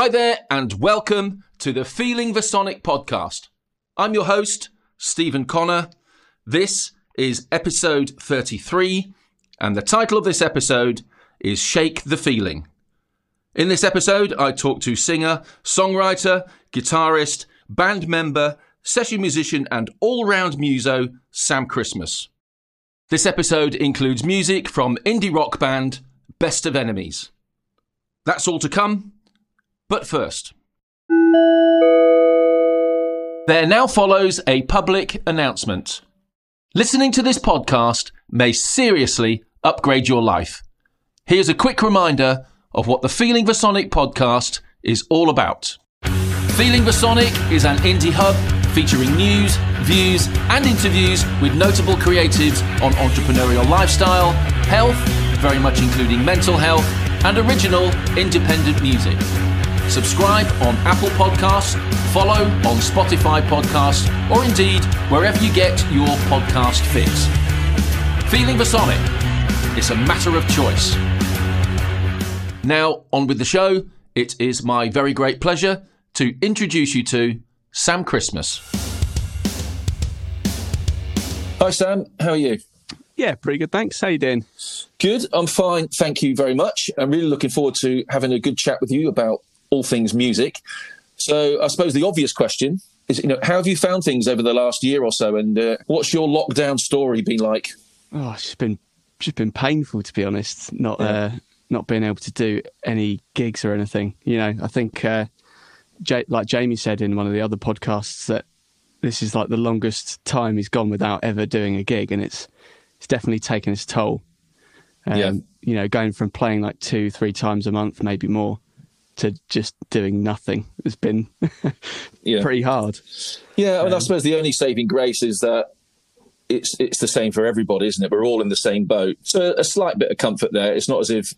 Hi there, and welcome to the Feeling the Sonic podcast. I'm your host, Stephen Connor. This is episode 33, and the title of this episode is Shake the Feeling. In this episode, I talk to singer, songwriter, guitarist, band member, session musician, and all round muso, Sam Christmas. This episode includes music from indie rock band Best of Enemies. That's all to come, but first. There now follows a public announcement. Listening to this podcast may seriously upgrade your life. Here's a quick reminder of what the Feeling Sonic podcast is all about. Feeling Sonic is an indie hub featuring news, views, and interviews with notable creatives on entrepreneurial lifestyle, health, very much including mental health, and original independent music. Subscribe on Apple Podcasts, follow on Spotify Podcasts, or indeed wherever you get your podcast fix. Feeling the Sonic. It's a matter of choice. Now, on with the show. It is my very great pleasure to introduce you to Sam Christmas. Hi, Sam. How are you? Yeah, pretty good. Thanks. How you doing? Good. I'm fine. Thank you very much. I'm really looking forward to having a good chat with you about all things music. So, I suppose the obvious question is, you know, how have you found things over the last year or so, and uh, what's your lockdown story been like? Oh, it's been just been painful to be honest. Not yeah. uh, not being able to do any gigs or anything. You know, I think uh, J- like Jamie said in one of the other podcasts that this is like the longest time he's gone without ever doing a gig, and it's it's definitely taken its toll. Um, yeah. You know, going from playing like two, three times a month, maybe more, to just doing nothing has been yeah. pretty hard. Yeah, I, mean, um, I suppose the only saving grace is that it's it's the same for everybody, isn't it? We're all in the same boat. So a slight bit of comfort there. It's not as if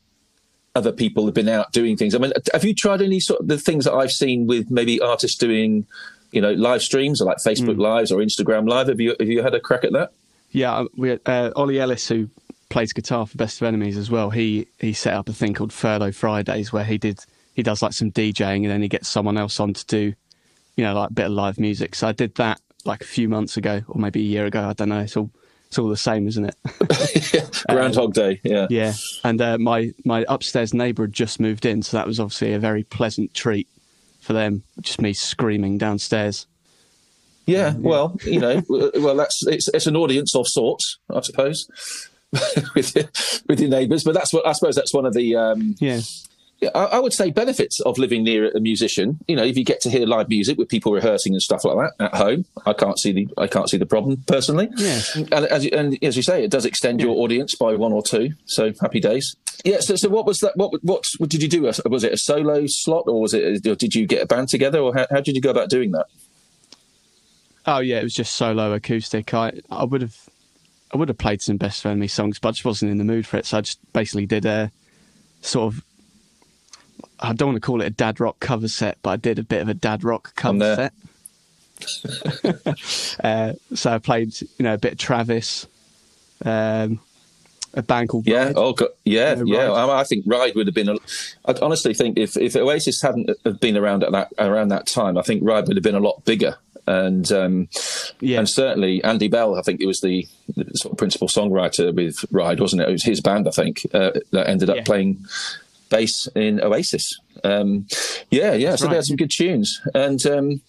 other people have been out doing things. I mean, have you tried any sort of the things that I've seen with maybe artists doing, you know, live streams or like Facebook mm. Lives or Instagram Live? Have you have you had a crack at that? Yeah, we uh, Ollie Ellis, who plays guitar for Best of Enemies as well. He he set up a thing called Furlough Fridays where he did he does like some DJing and then he gets someone else on to do, you know, like a bit of live music. So I did that like a few months ago or maybe a year ago. I don't know. It's all it's all the same, isn't it? Groundhog um, Day, yeah. Yeah, and uh, my my upstairs neighbour had just moved in, so that was obviously a very pleasant treat for them. Just me screaming downstairs. Yeah, um, well, you know, well, that's it's it's an audience of sorts, I suppose, with your, with your neighbours. But that's what I suppose that's one of the um, yeah I, would say benefits of living near a musician. You know, if you get to hear live music with people rehearsing and stuff like that at home, I can't see the I can't see the problem personally. Yeah, and as, and as you say, it does extend yeah. your audience by one or two. So happy days. Yeah. So, so what was that? What what, what did you do? Was it a solo slot, or was it? Or did you get a band together, or how, how did you go about doing that? Oh yeah, it was just solo acoustic. I I would have I would have played some Best of Enemies songs, but I just wasn't in the mood for it. So I just basically did a sort of I don't want to call it a dad rock cover set, but I did a bit of a dad rock cover set. uh, so I played, you know, a bit of Travis, um, a band called yeah, Ride. oh yeah, you know, yeah. I, I, think Ride would have been. A, I honestly think if if Oasis hadn't have been around at that around that time, I think Ride would have been a lot bigger. And um, yeah. and certainly Andy Bell, I think it was the, the sort of principal songwriter with Ride, wasn't it? It was his band, I think, uh, that ended up yeah. playing bass in Oasis. Um, yeah, yeah. That's so right. they had some good tunes, and um,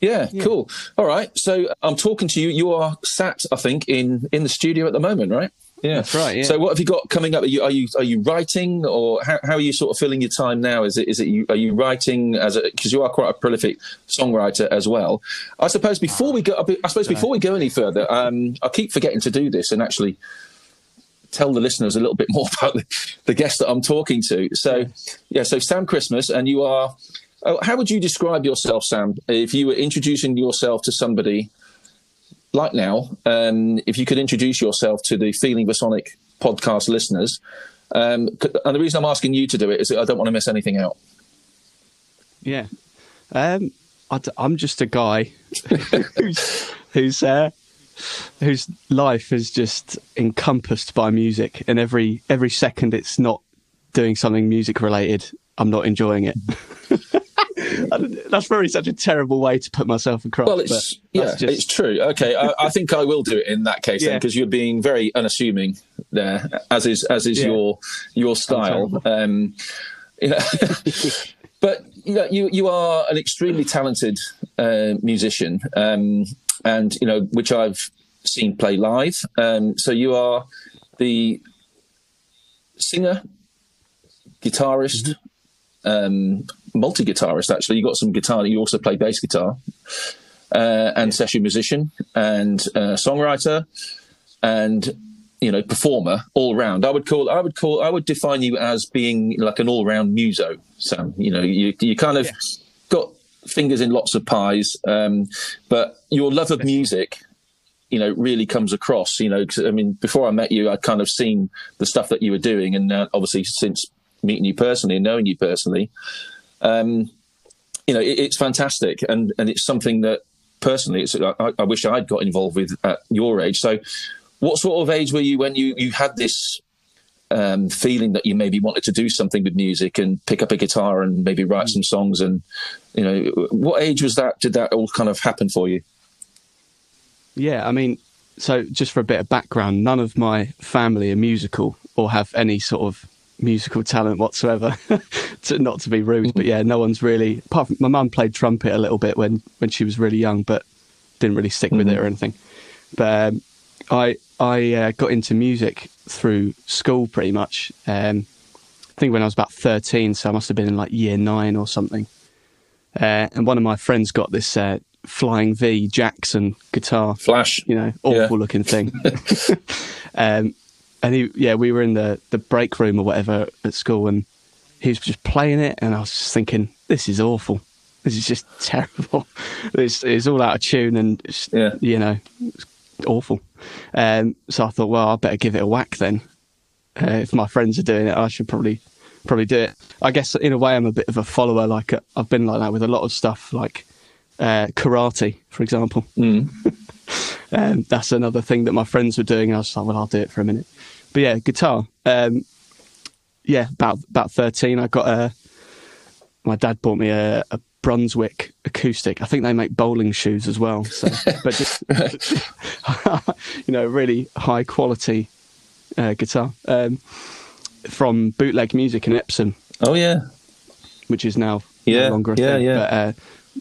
yeah, yeah, cool. All right. So I'm talking to you. You are sat, I think, in in the studio at the moment, right? Yeah, that's right. Yeah. So what have you got coming up? Are you are you are you writing, or how, how are you sort of filling your time now? Is it is it you are you writing as a because you are quite a prolific songwriter as well? I suppose before we go, I suppose before we go any further, um, I keep forgetting to do this and actually tell the listeners a little bit more about the, the guest that I'm talking to. So, yeah, so Sam Christmas, and you are. Oh, how would you describe yourself, Sam, if you were introducing yourself to somebody like now? Um, if you could introduce yourself to the Feeling the Sonic podcast listeners, um, and the reason I'm asking you to do it is I don't want to miss anything out. Yeah, um, I, am just a guy who's, who's uh, whose life is just encompassed by music, and every every second it's not doing something music related, I'm not enjoying it. that's probably such a terrible way to put myself across. Well, it's yeah, just... it's true. Okay, I, I, think I will do it in that case yeah. then, because you're being very unassuming there, as is as is yeah. your your style. Um, you know, but you know, you you are an extremely talented uh, musician, um, and you know, which I've seen play live. Um, so you are the singer, guitarist. Mm-hmm um, multi guitarist. Actually, you got some guitar. You also play bass guitar, uh, and yeah. session musician and uh, songwriter, and you know performer all round. I would call. I would call. I would define you as being like an all round muso. Sam, you know, you you kind of yeah. Fingers in lots of pies, um, but your love of music you know really comes across you know i mean before i met you i'd kind of seen the stuff that you were doing and uh, obviously since meeting you personally and knowing you personally, um, you know, it, it's fantastic, and and it's something that personally, it's I, I, wish I'd got involved with at your age. So, what sort of age were you when you you had this um, feeling that you maybe wanted to do something with music and pick up a guitar and maybe write some songs? And you know, what age was that? Did that all kind of happen for you? Yeah, I mean, so just for a bit of background, none of my family are musical or have any sort of musical talent whatsoever. to, not to be rude, but yeah, no one's really. Apart from my mum played trumpet a little bit when when she was really young, but didn't really stick with mm-hmm. it or anything. But um, I I uh, got into music through school pretty much. Um, I think when I was about thirteen, so I must have been in like year nine or something. Uh, and one of my friends got this uh, Flying V Jackson guitar, flash, you know, awful yeah. looking thing. um, and he, yeah, we were in the the break room or whatever at school, and he was just playing it, and I was just thinking, this is awful. This is just terrible. It's, it's all out of tune, and yeah. you know, awful. Um, so I thought, well, I better give it a whack then. Uh, if my friends are doing it, I should probably probably do it. I guess in a way, I'm a bit of a follower. Like uh, I've been like that with a lot of stuff, like uh, karate, for example. Mm. um, that's another thing that my friends were doing. I was like, well, I'll do it for a minute but yeah, guitar. Um, yeah, about about thirteen, I got a. My dad bought me a, a Brunswick acoustic. I think they make bowling shoes as well. So, but just you know, really high quality uh, guitar um, from Bootleg Music in Epsom. Oh yeah, which is now yeah, no longer a yeah, thing. Yeah. But uh,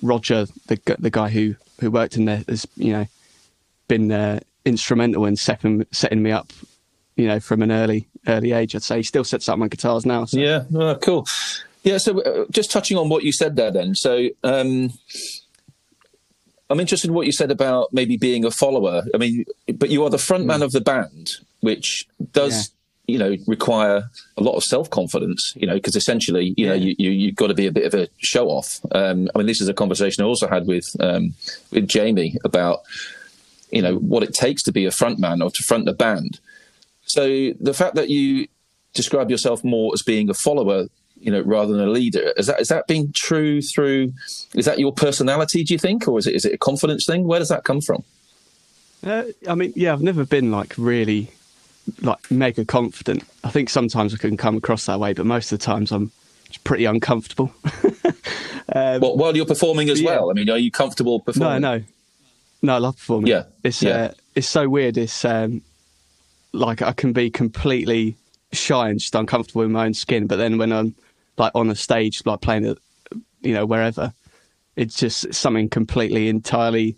Roger, the the guy who who worked in there, has you know been uh, instrumental in setting setting me up you know, from an early early age. I'd say he still sets up my guitars now. So. Yeah, oh, cool. Yeah, so uh, just touching on what you said there, then. So um, I'm interested in what you said about maybe being a follower. I mean, but you are the front man mm. of the band, which does. Yeah. You know, require a lot of self confidence. You know, because essentially, you yeah. know, you, you you've got to be a bit of a show off. Um, I mean, this is a conversation I also had with um, with Jamie about you know what it takes to be a front man or to front the band. So the fact that you describe yourself more as being a follower, you know, rather than a leader, is that is that being true through? Is that your personality? Do you think, or is it is it a confidence thing? Where does that come from? Uh, I mean, yeah, I've never been like really like mega confident. I think sometimes I can come across that way, but most of the times I'm pretty uncomfortable. um, well, while you're performing as yeah. well, I mean, are you comfortable performing? No, no, no. I love performing. Yeah, it's yeah. Uh, it's so weird. It's um, like I can be completely shy and just uncomfortable in my own skin. But then when I'm like on a stage, like playing it, you know, wherever, it's just something completely entirely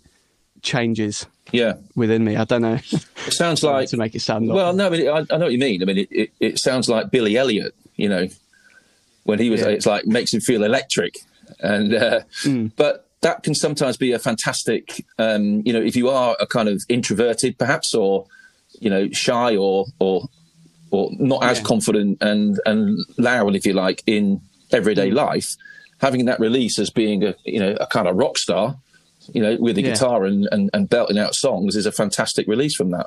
changes. Yeah, within me. I don't know. It sounds like to make it sound. Well, no, I, mean, I, I know what you mean. I mean, it, it, it, sounds like Billy Elliot. You know, when he was, yeah. it's like makes him feel electric, and uh, mm. but that can sometimes be a fantastic. Um, you know, if you are a kind of introverted, perhaps, or you know, shy or or or not as yeah. confident and and loud, if you like, in everyday mm. life, having that release as being a you know a kind of rock star, you know, with a yeah. guitar and, and and belting out songs is a fantastic release from that.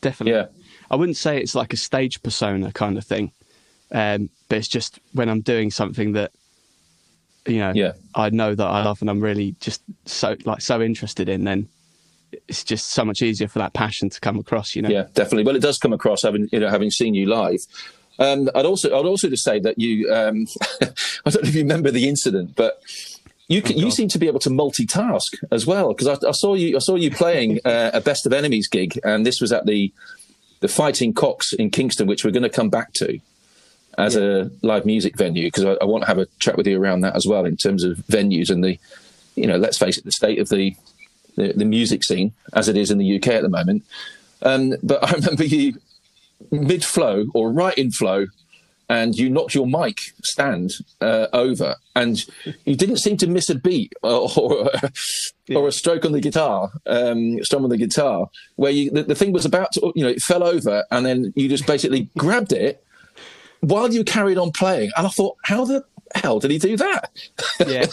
Definitely. Yeah. I wouldn't say it's like a stage persona kind of thing, um, but it's just when I'm doing something that you know yeah. I know that I love and I'm really just so like so interested in, then it's just so much easier for that passion to come across. You know. Yeah, definitely. Well, it does come across having you know having seen you live. Um, I'd also I'd also just say that you um, I don't know if you remember the incident, but You can, you seem to be able to multitask as well because I, I, saw you I saw you playing uh, a Best of Enemies gig, and this was at the the Fighting Cocks in Kingston, which we're going to come back to as yeah. a live music venue because I, I, want to have a chat with you around that as well in terms of venues and the you know let's face it the state of the the, the music scene as it is in the UK at the moment. Um, but I remember you mid flow or right in flow and you knocked your mic stand uh, over, and you didn't seem to miss a beat or or, yeah. or a stroke on the guitar, um, strum on the guitar, where you the, the, thing was about to, you know, it fell over, and then you just basically grabbed it while you carried on playing, and I thought, how the hell did he do that? Yeah.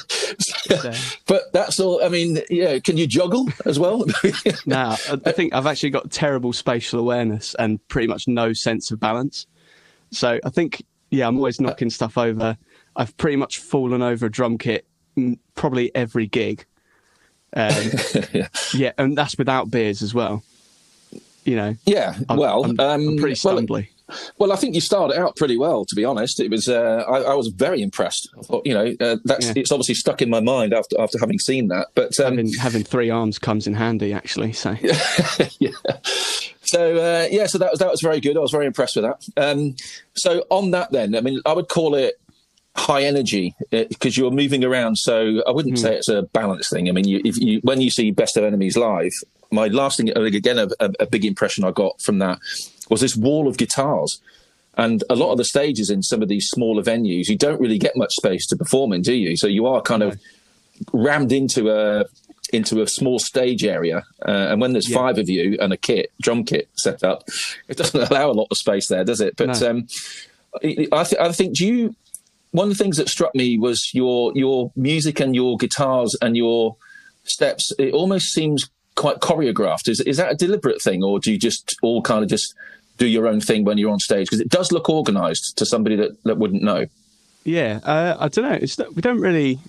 but that's all. I mean, yeah. Can you juggle as well? no, I think I've actually got terrible spatial awareness and pretty much no sense of balance. So I think, yeah, I'm always knocking stuff over. I've pretty much fallen over a drum kit probably every gig. Um, yeah. yeah, and that's without beers as well. You know. Yeah. I'm, well, I'm, I'm um, pretty stumbly. Well, well, I think you started out pretty well, to be honest. It was uh, I, I, was very impressed. I thought, you know, uh, that's yeah. it's obviously stuck in my mind after after having seen that. But um, having, having three arms comes in handy, actually. So yeah. So uh, yeah, so that was that was very good. I was very impressed with that. Um, so on that, then, I mean, I would call it high energy because uh, you're moving around. So I wouldn't mm. say it's a balance thing. I mean, you, if you when you see Best of Enemies live, my lasting again a, a, big impression I got from that was this wall of guitars. And a lot of the stages in some of these smaller venues, you don't really get much space to perform in, do you? So you are kind of rammed into a into a small stage area. Uh, and when there's yeah. five of you and a kit, drum kit set up, it doesn't allow a lot of space there, does it? But no. um, I, th- I think, do you? One of the things that struck me was your your music and your guitars and your steps. It almost seems quite choreographed. Is is that a deliberate thing, or do you just all kind of just do your own thing when you're on stage? Because it does look organised to somebody that, that wouldn't know. Yeah, uh, I don't know. It's, we don't really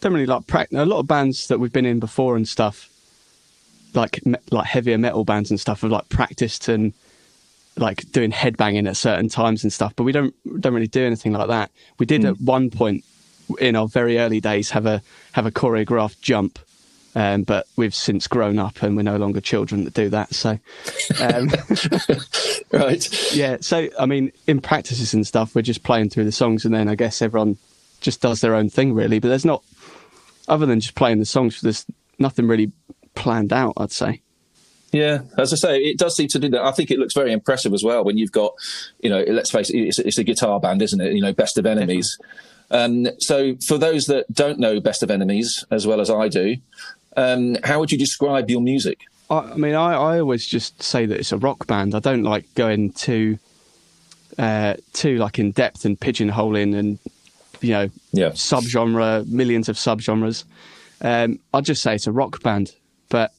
don't really like practice. A lot of bands that we've been in before and stuff, like like heavier metal bands and stuff, have like practiced and like doing headbanging at certain times and stuff. But we don't don't really do anything like that. We did mm. at one point in our very early days have a have a choreographed jump. Um, but we've since grown up and we're no longer children that do that. So, um, right, yeah. So, I mean, in practices and stuff, we're just playing through the songs, and then I guess everyone just does their own thing, really. But there's not other than just playing the songs, there's nothing really planned out. I'd say. Yeah, as I say, it does seem to do that. I think it looks very impressive as well when you've got, you know, let's face it, it's, it's a guitar band, isn't it? You know, Best of Enemies. Um, so for those that don't know Best of Enemies as well as I do, um, how would you describe your music? I, I mean, I, I, always just say that it's a rock band. I don't like going too, uh, too like in depth and pigeonholing and you know, yeah. subgenre, millions of subgenres. Um, I'd just say it's a rock band, but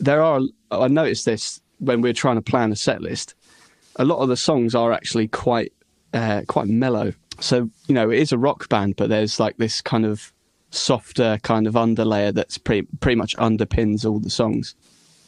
there are. I noticed this when we are trying to plan a set list. A lot of the songs are actually quite uh, quite mellow. So you know, it is a rock band, but there's like this kind of softer kind of underlayer that's pretty pretty much underpins all the songs.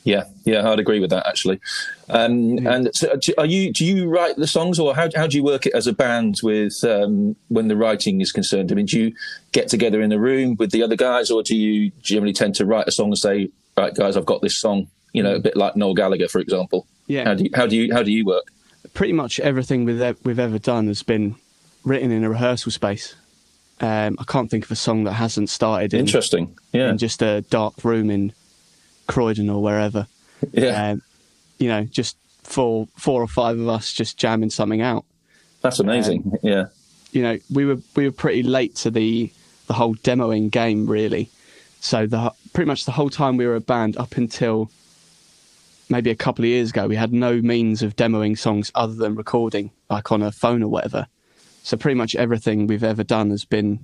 Yeah, yeah, I'd agree with that actually. Um, yeah. And so are you? Do you write the songs, or how how do you work it as a band with um, when the writing is concerned? I mean, do you get together in a room with the other guys, or do you generally tend to write a song and say, "Right, guys, I've got this song." You know, a bit like Noel Gallagher, for example. Yeah. How do you how do you how do you work? Pretty much everything we've we've ever done has been written in a rehearsal space. Um, I can't think of a song that hasn't started in, interesting, yeah, in just a dark room in Croydon or wherever. Yeah. Um, you know, just four four or five of us just jamming something out. That's amazing. Um, yeah. You know, we were we were pretty late to the the whole demoing game really. So the pretty much the whole time we were a band up until maybe a couple of years ago, we had no means of demoing songs other than recording, like on a phone or whatever. So pretty much everything we've ever done has been,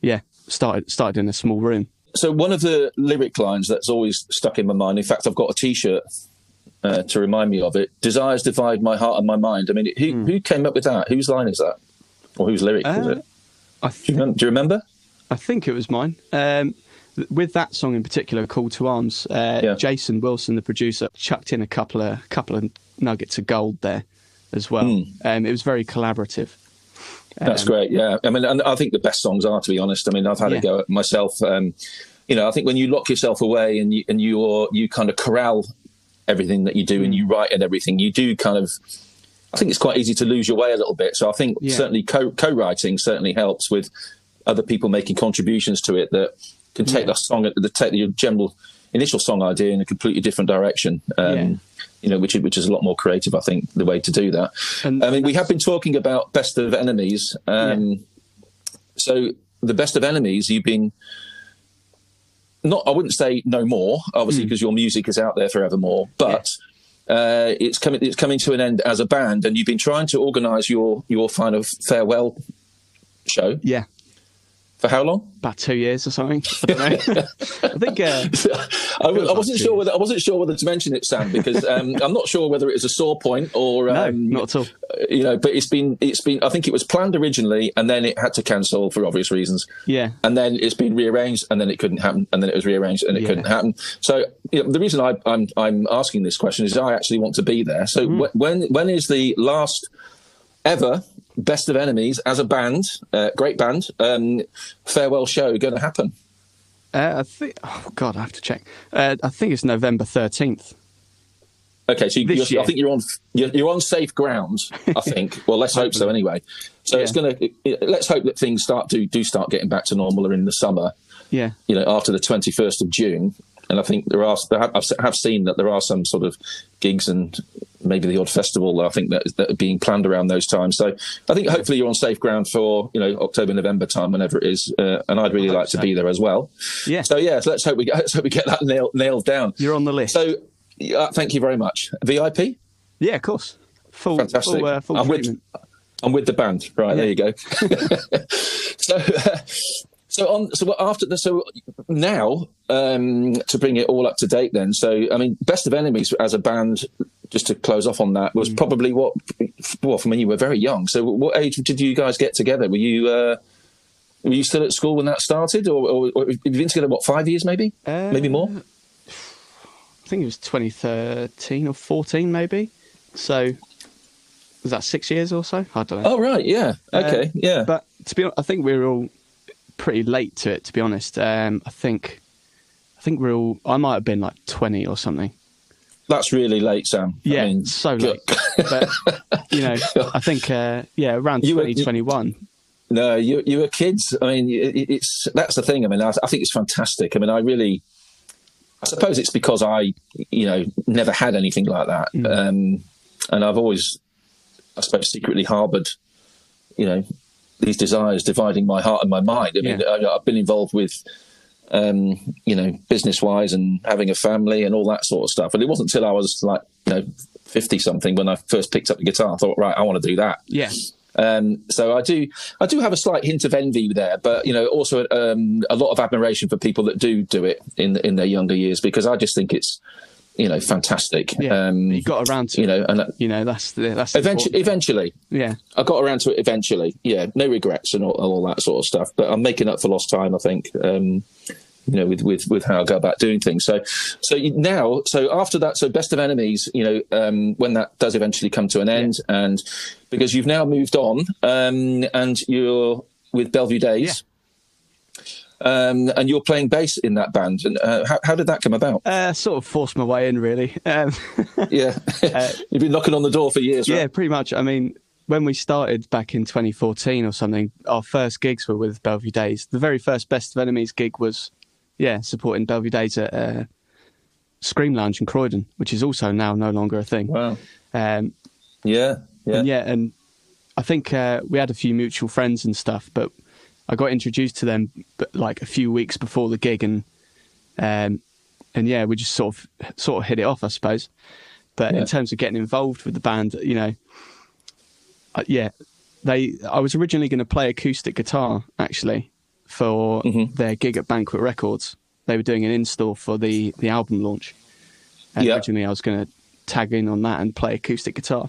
yeah, started started in a small room so one of the lyric lines that's always stuck in my mind. In fact, I've got a T-shirt uh, to remind me of it. Desires divide my heart and my mind. I mean, who, mm. who came up with that? Whose line is that, or whose lyric uh, it? I think, do, you remember, do, you remember, I think it was mine. Um, with that song in particular, "Call to Arms," uh, yeah. Jason Wilson, the producer, chucked in a couple of couple of nuggets of gold there as well. Mm. Um, it was very collaborative. That's Um, great. Yeah, I mean, and I think the best songs are, to be honest. I mean, I've had Yeah. a go at myself. Um, you know, I think when you lock yourself away and you and you you kind of corral everything that you do and Mm. you write and everything, you do kind of. I think it's quite easy to lose your way a little bit. So I think Yeah. certainly co- co-writing certainly helps with other people making contributions to it that can take Yeah. the song, the take your general initial song idea in a completely different direction. Um, Yeah. You know, which is, which is a lot more creative. I think the way to do that. And I mean, we have been talking about best of enemies. Um, So the best of enemies, you've been not. I wouldn't say no more, obviously, Hmm. because your music is out there forevermore. But uh, it's coming. It's coming to an end as a band, and you've been trying to organise your your of farewell show Yeah, for how long? about two years or something. I. I think. Uh, I, I wasn't sure whether I wasn't sure whether to mention it, Sam, because um, I'm not sure whether it was a sore point or no, um, not at all. you know. But it's been it's been. I think it was planned originally, and then it had to cancel for obvious reasons. Yeah, and then it's been rearranged, and then it couldn't happen, and then it was rearranged, and it Yeah. couldn't happen. So you know, the reason I, I'm I'm asking this question is I actually want to be there. So Mm. wh- when when is the last ever Best of Enemies as a band, uh, great band, um, farewell show going to happen? uh, I think. Oh God, I have to check. Uh, I think it's November thirteenth. Okay, so you, I think you're on you're, you're on safe ground. I think. well, let's hope so. Anyway, so it's Yeah. going to let's hope that things start to do start getting back to normal in the summer. Yeah, you know, after the 21st of June. And I think there are, there have, I have seen that there are some sort of gigs and maybe the odd festival. That I think that, that are being planned around those times. So I think hopefully you're on safe ground for you know October, November time, whenever it is. Uh, and I'd really like to be there as well. yeah. So yeah, so let's hope we get, let's hope we get that nailed, nailed down. You're on the list. So uh, thank you very much. VIP. yeah, of course. Full, Fantastic. full, uh, full I'm with- I'm with the band. Right there, you go. so, so on. So after the so now um, to bring it all up to date. Then, so I mean, Best of Enemies as a band. Just to close off on that was probably what. Well, from when you were very young. So, what age did you guys get together? Were you? Uh, were you still at school when that started, or, or, or have you been together what five years, maybe, Uh, maybe more? I think it was 2013 or 14, maybe. So was that six years or so? I don't know. Oh, right, yeah, okay, yeah. Uh, But to be honest, I think we were all pretty late to it. To be honest, um, I think I think we're all. I might have been like 20 or something. That's really late, Sam. I Yeah, mean, so late. but you know, I think uh, yeah, around You were- 2021. No, you you were kids. I mean, it, it's that's the thing. I mean, I, I think it's fantastic. I mean, I really, I suppose it's because I, you know, never had anything like that, um, and I've always, I suppose, secretly harboured, you know, these desires dividing my heart and my mind. I mean, Yeah. I, I've been involved with. Um, you know, business wise and having a family and all that sort of stuff. And it wasn't until I was like, you know, 50 something when I first picked up the guitar. I thought, right, I want to do that. Yeah, Um, so I do, I do have a slight hint of envy there, but you know, also um, a lot of admiration for people that do do it in in their younger years because I just think it's, you know, fantastic. yeah. Um, you got around to you know, and uh, You know, that's the, that's the eventually, eventually, Yeah, I got around to it eventually. Yeah, no regrets and all, all that sort of stuff. But I'm making up for lost time, I think. Um, you know, with, with with how I go about doing things. So, so now, so after that, so best of enemies. You know, um, when that does eventually come to an end, and because you've now moved on, um, and you're with Bellevue Days. Um, and you're playing bass in that band, and uh, how, how did that come about? uh, sort of forced my way in, really. Um, yeah, you've been knocking on the door for years, right? Yeah, pretty much. I mean, when we started back in 2014 or something, our first gigs were with Bellevue Days. The very first Best of Enemies gig was, yeah, supporting Bellevue Days at uh, Scream Lounge in Croydon, which is also now no longer a thing. Wow. Um, Yeah, yeah, and yeah, and I think uh, we had a few mutual friends and stuff, but I got introduced to them but like a few weeks before the gig, and um, and yeah, we just sort of sort of hit it off, I suppose. But Yeah. in terms of getting involved with the band, you know, uh, yeah, they. I was originally going to play acoustic guitar actually for Mm-hmm. their gig at Banquet Records. They were doing an install for the the album launch. And Yeah. originally, I was going to tag in on that and play acoustic guitar.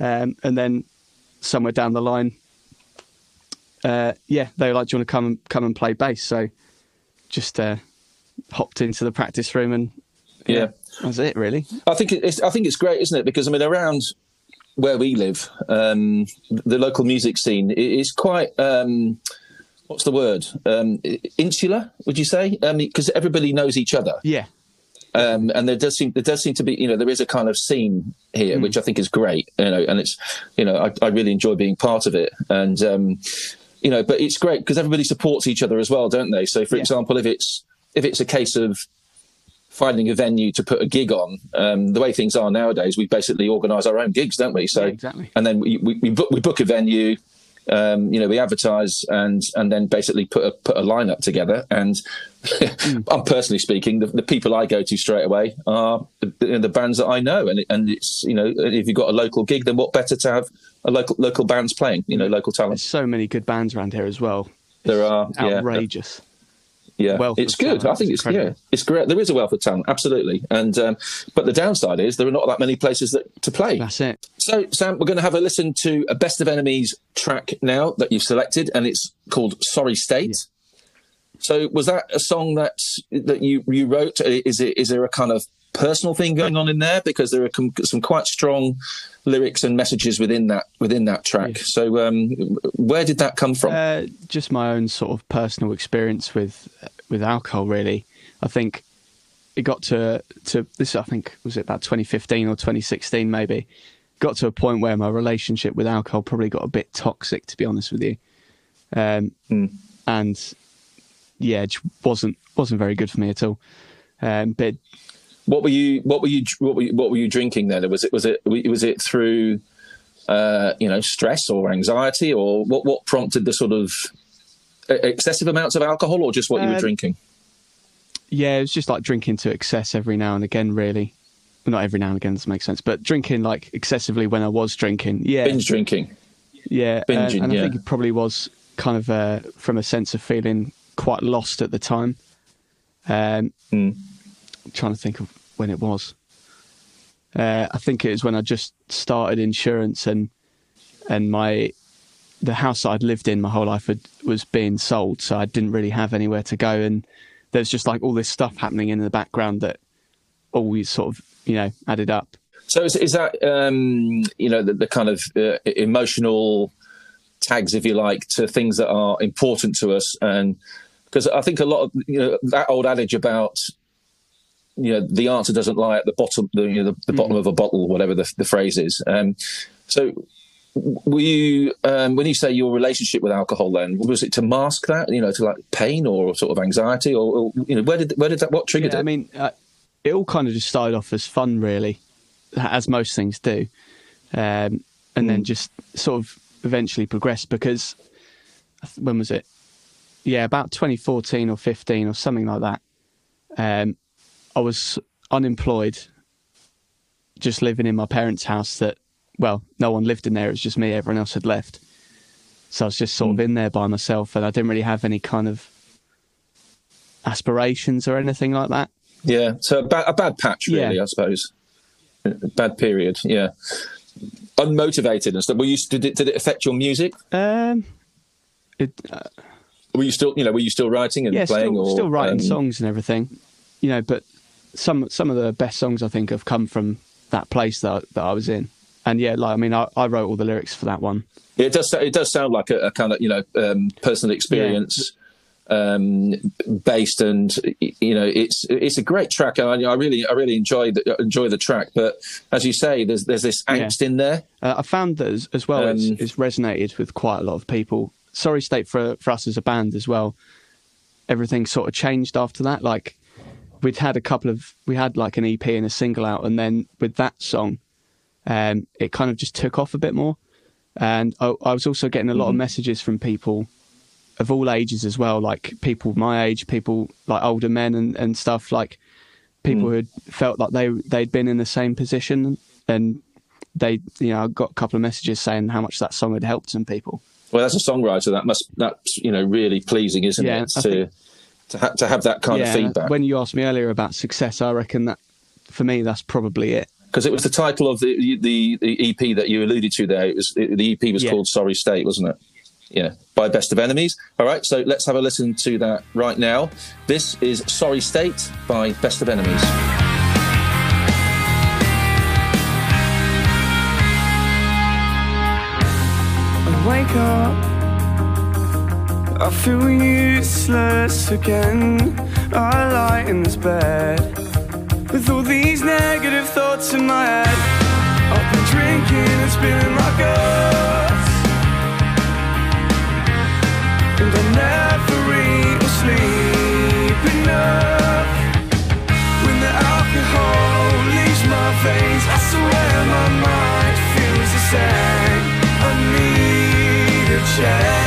Um, and then somewhere down the line, uh, yeah, they were like, "Do you want to come and come and play bass?" So just uh, hopped into the practice room and yeah. that was it really. I think it's I think it's great, isn't it? Because I mean, around where we live, um, the local music scene is quite. Um, what's the word? Um, insular, would you say? Because um, everybody knows each other. Yeah. Um, and there does seem there does seem to be you know there is a kind of scene here mm. which I think is great you know and it's you know I, I really enjoy being part of it and um, you know but it's great because everybody supports each other as well don't they so for yeah. example if it's if it's a case of finding a venue to put a gig on. Um, the way things are nowadays, we basically organise our own gigs, don't we? So, yeah, exactly. And then we, we, we, book, we book a venue, um, you know, we advertise and and then basically put a put a lineup together. And mm. I'm personally speaking, the, the, people I go to straight away are the, the, bands that I know. And and it's you know, if you've got a local gig, then what better to have local local bands playing? You know, local talent. There's so many good bands around here as well. There are outrageous. Yeah. Yeah, wealth it's good. Talent. I think it's, it's yeah, it's great. There is a wealth of talent, absolutely. And um, but the downside is there are not that many places that to play. That's it. So Sam, we're going to have a listen to a Best of Enemies track now that you've selected, and it's called "Sorry State." Yeah. So was that a song that that you you wrote? Is it is there a kind of personal thing going on in there because there are com- some quite strong lyrics and messages within that within that track. Yeah. So, um, where did that come from? Uh, just my own sort of personal experience with with alcohol. Really, I think it got to to this. I think was it about 2015 or 2016, maybe. Got to a point where my relationship with alcohol probably got a bit toxic, to be honest with you. Um, mm. And yeah, it wasn't wasn't very good for me at all. Um, but what were you? What were you? What were you, what were you drinking then? Was it? Was it? Was it through? Uh, you know, stress or anxiety, or what? What prompted the sort of excessive amounts of alcohol, or just what you were um, drinking? Yeah, it was just like drinking to excess every now and again. Really, well, not every now and again. Does make sense, but drinking like excessively when I was drinking. Yeah, binge drinking. Yeah, Binging, uh, and I think it probably was kind of uh, from a sense of feeling quite lost at the time. Um, mm trying to think of when it was. Uh, I think it was when I just started insurance and and my the house I'd lived in my whole life had, was being sold, so I didn't really have anywhere to go, and there's just like all this stuff happening in the background that always sort of you know added up. So is, is that um, you know the, the kind of uh, emotional tags, if you like, to things that are important to us, and because I think a lot of you know that old adage about you know the answer doesn't lie at the bottom the, you know, the, the mm. bottom of a bottle whatever the, the phrase is. Um, so were you um, when you say your relationship with alcohol then was it to mask that you know to like pain or sort of anxiety or, or you know where did where did that what triggered yeah, it? i mean uh, it all kind of just started off as fun really as most things do. Um, and mm. then just sort of eventually progressed because when was it? Yeah about 2014 or 15 or something like that. Um, I was unemployed, just living in my parents' house. That well, no one lived in there. It was just me. Everyone else had left. So I was just sort mm. of hmm. in there by myself, and I didn't really have any kind of aspirations or anything like that. Yeah, so a, ba- a bad patch, really, yeah. I suppose. A bad period, yeah. Unmotivated and stuff. Were you? Did it? Did it affect your music? Um, it. Uh, were you still? You know, were you still writing and yeah, playing? Still, or, still writing um, songs and everything. You know, but some some of the best songs I think have come from that place that that I was in. And yeah, like I mean, I, I wrote all the lyrics for that one. Yeah, it does. It does sound like a, a kind of you know um, personal experience. Yeah. Um, based and you know it's it's a great track I, I really I really enjoy the, enjoy the track but as you say there's there's this angst yeah. in there uh, I found that as, as well um, it's, it's, resonated with quite a lot of people sorry state for for us as a band as well everything sort of changed after that like we'd had a couple of we had like an EP and a single out, and then with that song, um, it kind of just took off a bit more. And I, I was also getting a lot mm-hmm. of messages from people of all ages as well, like people my age, people like older men and, and stuff, like people mm. who had felt like they they'd been in the same position and they you know I got a couple of messages saying how much that song had helped some people. Well, as a songwriter, that must that's you know really pleasing, isn't yeah, it? To think, to, ha- to have that kind yeah, of feedback. When you asked me earlier about success, I reckon that for me, that's probably it. Because it was the title of the, the, the EP that you alluded to there. It was it, the EP was yeah. called "Sorry State," wasn't it? Yeah, by Best of Enemies. All right, so let's have a listen to that right now. This is "Sorry State" by Best of Enemies. wake up, I feel useless again. I lie in this bed with all these negative thoughts in my head. I've been drinking and spilling my guts, and I never eat or sleep enough. When the alcohol leaves my veins, I swear my mind feels the same. I need a change.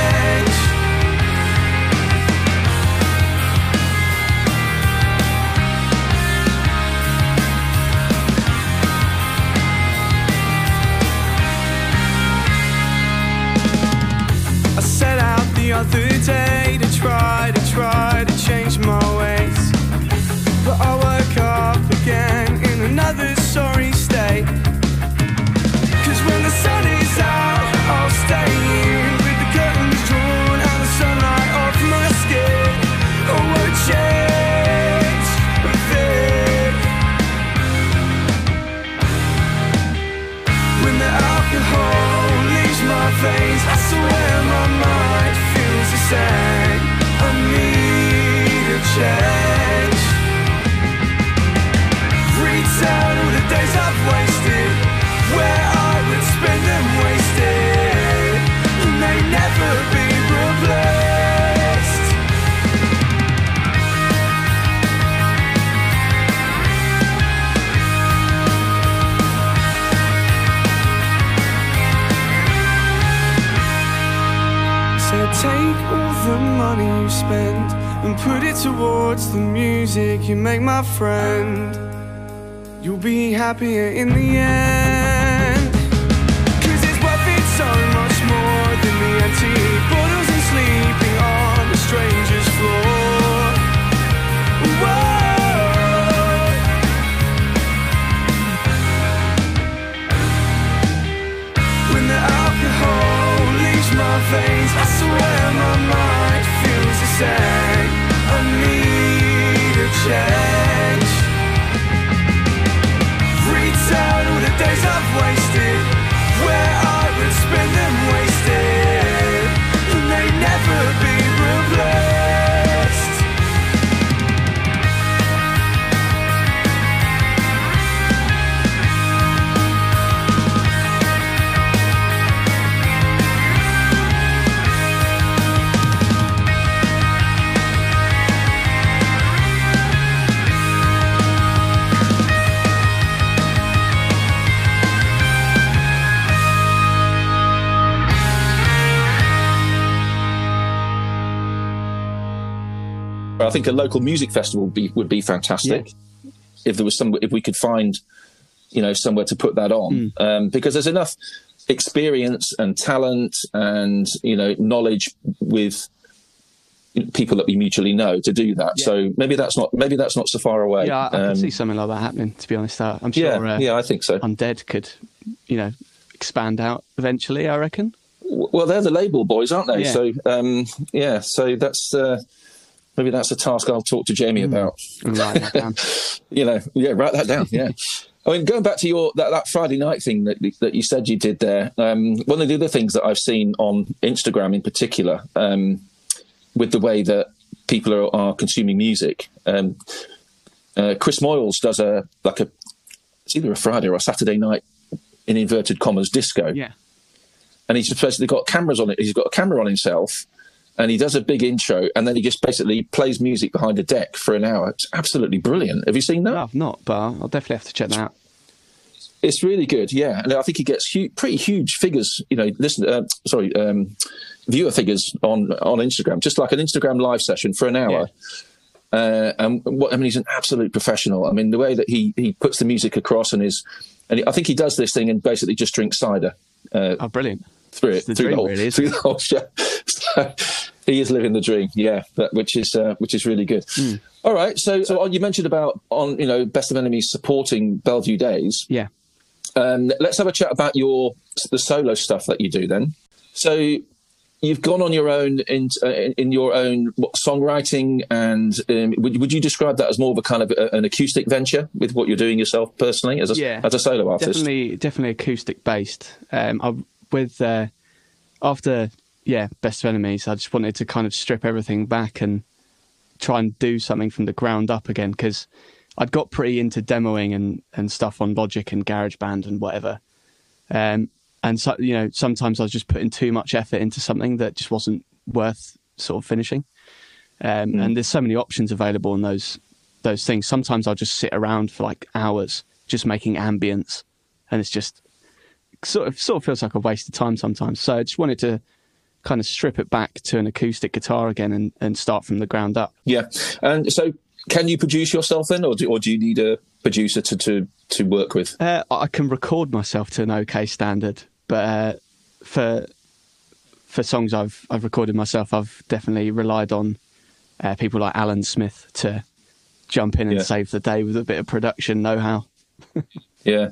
Other day to try, to try to change my ways. But I woke up again in another sorry state. Cause when the sun is out, I'll stay in with the curtains drawn and the sunlight off my skin. Oh, Won't change thing. When the alcohol leaves my veins, I swear my mind I need a change. The days I've wasted, where I would spend them wasted, and they never be money you spend and put it towards the music you make my friend. You'll be happier in the end. Cause it's worth it so much more than the antique bottles and sleeping on a stranger's floor. Whoa. When the alcohol leaves my veins, I swear my mind same. I need a change. Retell all the days I've wasted, think a local music festival would be would be fantastic if there was some if we could find you know somewhere to put that on um, because there's enough experience and talent and you know knowledge with people that we mutually know to do that. So maybe that's not maybe that's not so far away. Yeah, I, I can Um, see something like that happening. To be honest, uh, I'm sure. yeah, uh, yeah, I think so. Undead could, you know, expand out eventually. I reckon. Well, they're the label boys, aren't they? Yeah. So um, yeah, so that's uh, maybe that's a task I'll talk to Jamie Hmm. about. And write that down. you know, yeah, write that down. Yeah. I mean, going back to your that, that Friday night thing that that you said you did there. Um, one of the other things that I've seen on Instagram, in particular, um, with the way that people are, are consuming music, um, uh, Chris Moyles does a like a it's either a Friday or a Saturday night in inverted commas disco, Yeah. and he's just basically got cameras on it. He's got a camera on himself. And he does a big intro, and then he just basically plays music behind a deck for an hour. It's absolutely brilliant. Have you seen that? No, I've not, but I'll definitely have to check that out. It's really good, yeah, and I think he gets pretty huge figures. You know, listen, uh, sorry, um, viewer figures on on Instagram, just like an Instagram live session for an hour. Uh, and what I mean, he's an absolute professional. I mean, the way that he he puts the music across and is, and I think he does this thing and basically just drinks cider uh, Oh, brilliant. Through it, through dream, the whole, really, through the whole show. So he is living the dream, yeah, that, which is uh, which is really good. Hmm. All right, so so you mentioned about on you know Best of Enemies supporting Bellevue Days. Yeah. Um, let's have a chat about your the solo stuff that you do then. So you've gone on your own in uh, in, in your own what, songwriting, and um, would would you describe that as more of a kind of a, an acoustic venture with what you're doing yourself personally as a Yeah. as a solo artist? Definitely, definitely acoustic based. Um, I, with uh, after yeah, Best of Enemies, I just wanted to kind of strip everything back and try and do something from the ground up again because I'd got pretty into demoing and, and stuff on Logic and GarageBand and whatever. Um, and so, you know, sometimes I was just putting too much effort into something that just wasn't worth sort of finishing. Um, mm. And there's so many options available in those those things. Sometimes I'll just sit around for like hours just making ambience, and it's just sort of sort of feels like a waste of time sometimes. So I just wanted to kind of strip it back to an acoustic guitar again and, and start from the ground up. Yeah, and so can you produce yourself then, or do, or do you need a producer to to, to work with? Uh, I can record myself to an okay standard, but uh, for for songs I've I've recorded myself, I've definitely relied on uh, people like Alan Smith to jump in and yeah. save the day with a bit of production know-how. Yeah,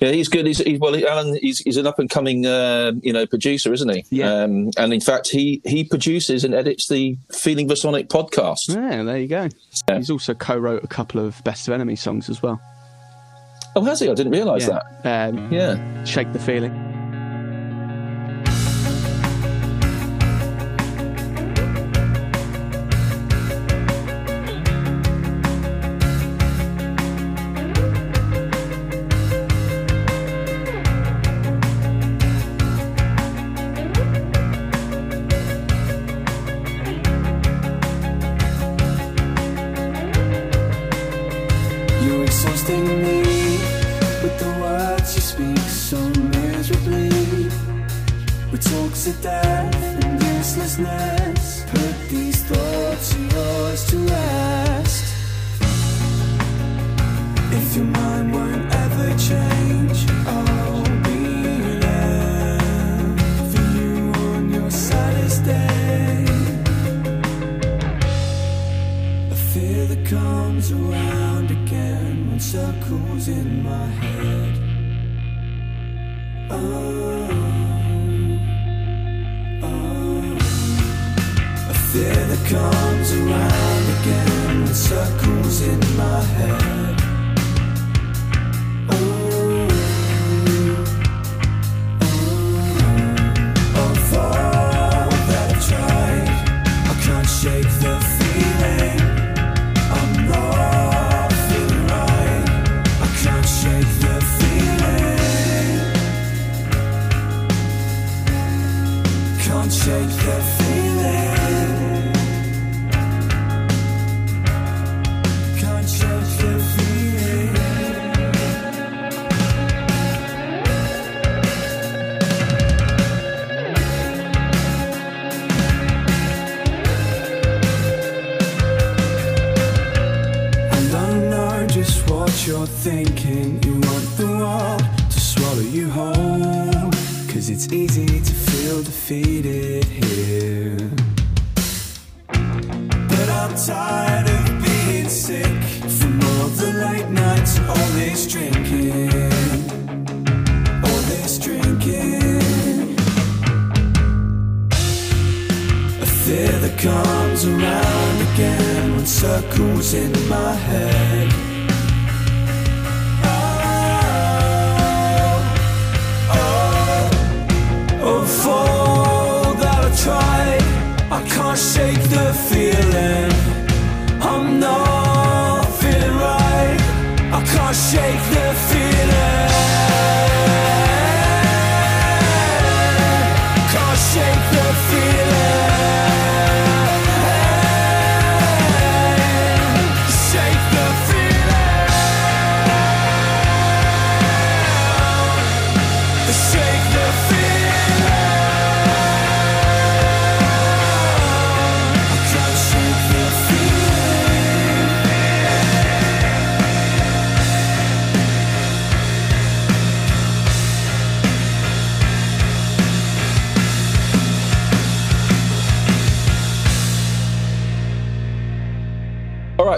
yeah, he's good. He's, he's well, Alan. He's, he's an up and coming, uh, you know, producer, isn't he? Yeah. Um, and in fact, he he produces and edits the Feeling the Sonic podcast. Yeah, there you go. Yeah. He's also co-wrote a couple of Best of Enemy songs as well. Oh, has he? I didn't realise yeah. that. Um, yeah, shake the feeling. echoes in my head. Right,